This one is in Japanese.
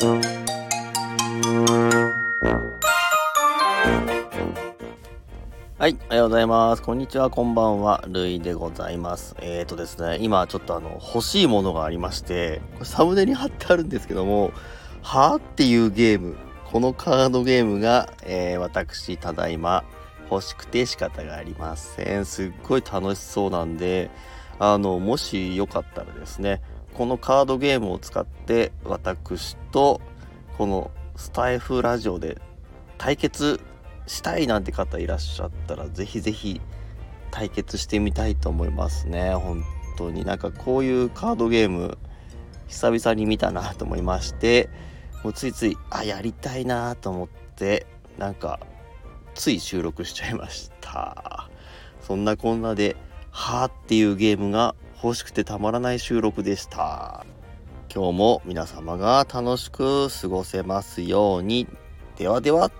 はい、おはようございます。こんにちは、こんばんは。るいでございます。えーとですね、今ちょっとあの、欲しいものがありまして、これサムネに貼ってあるんですけども、はーっていうゲーム、このカードゲームが、えー、私、ただいま、欲しくて仕方がありません。すっごい楽しそうなんで、あの、もしよかったらですね、このカードゲームを使って、私と、このスタイフラジオで対決したいなんて方いらっしゃったら、ぜひぜひ対決してみたいと思いますね。本当になんかこういうカードゲーム、久々に見たなと思いまして、もうついつい、あ、やりたいなと思って、なんか、つい収録しちゃいました。そんなこんなで、はーっていうゲームが欲しくてたまらない収録でした。今日も皆様が楽しく過ごせますように。ではでは。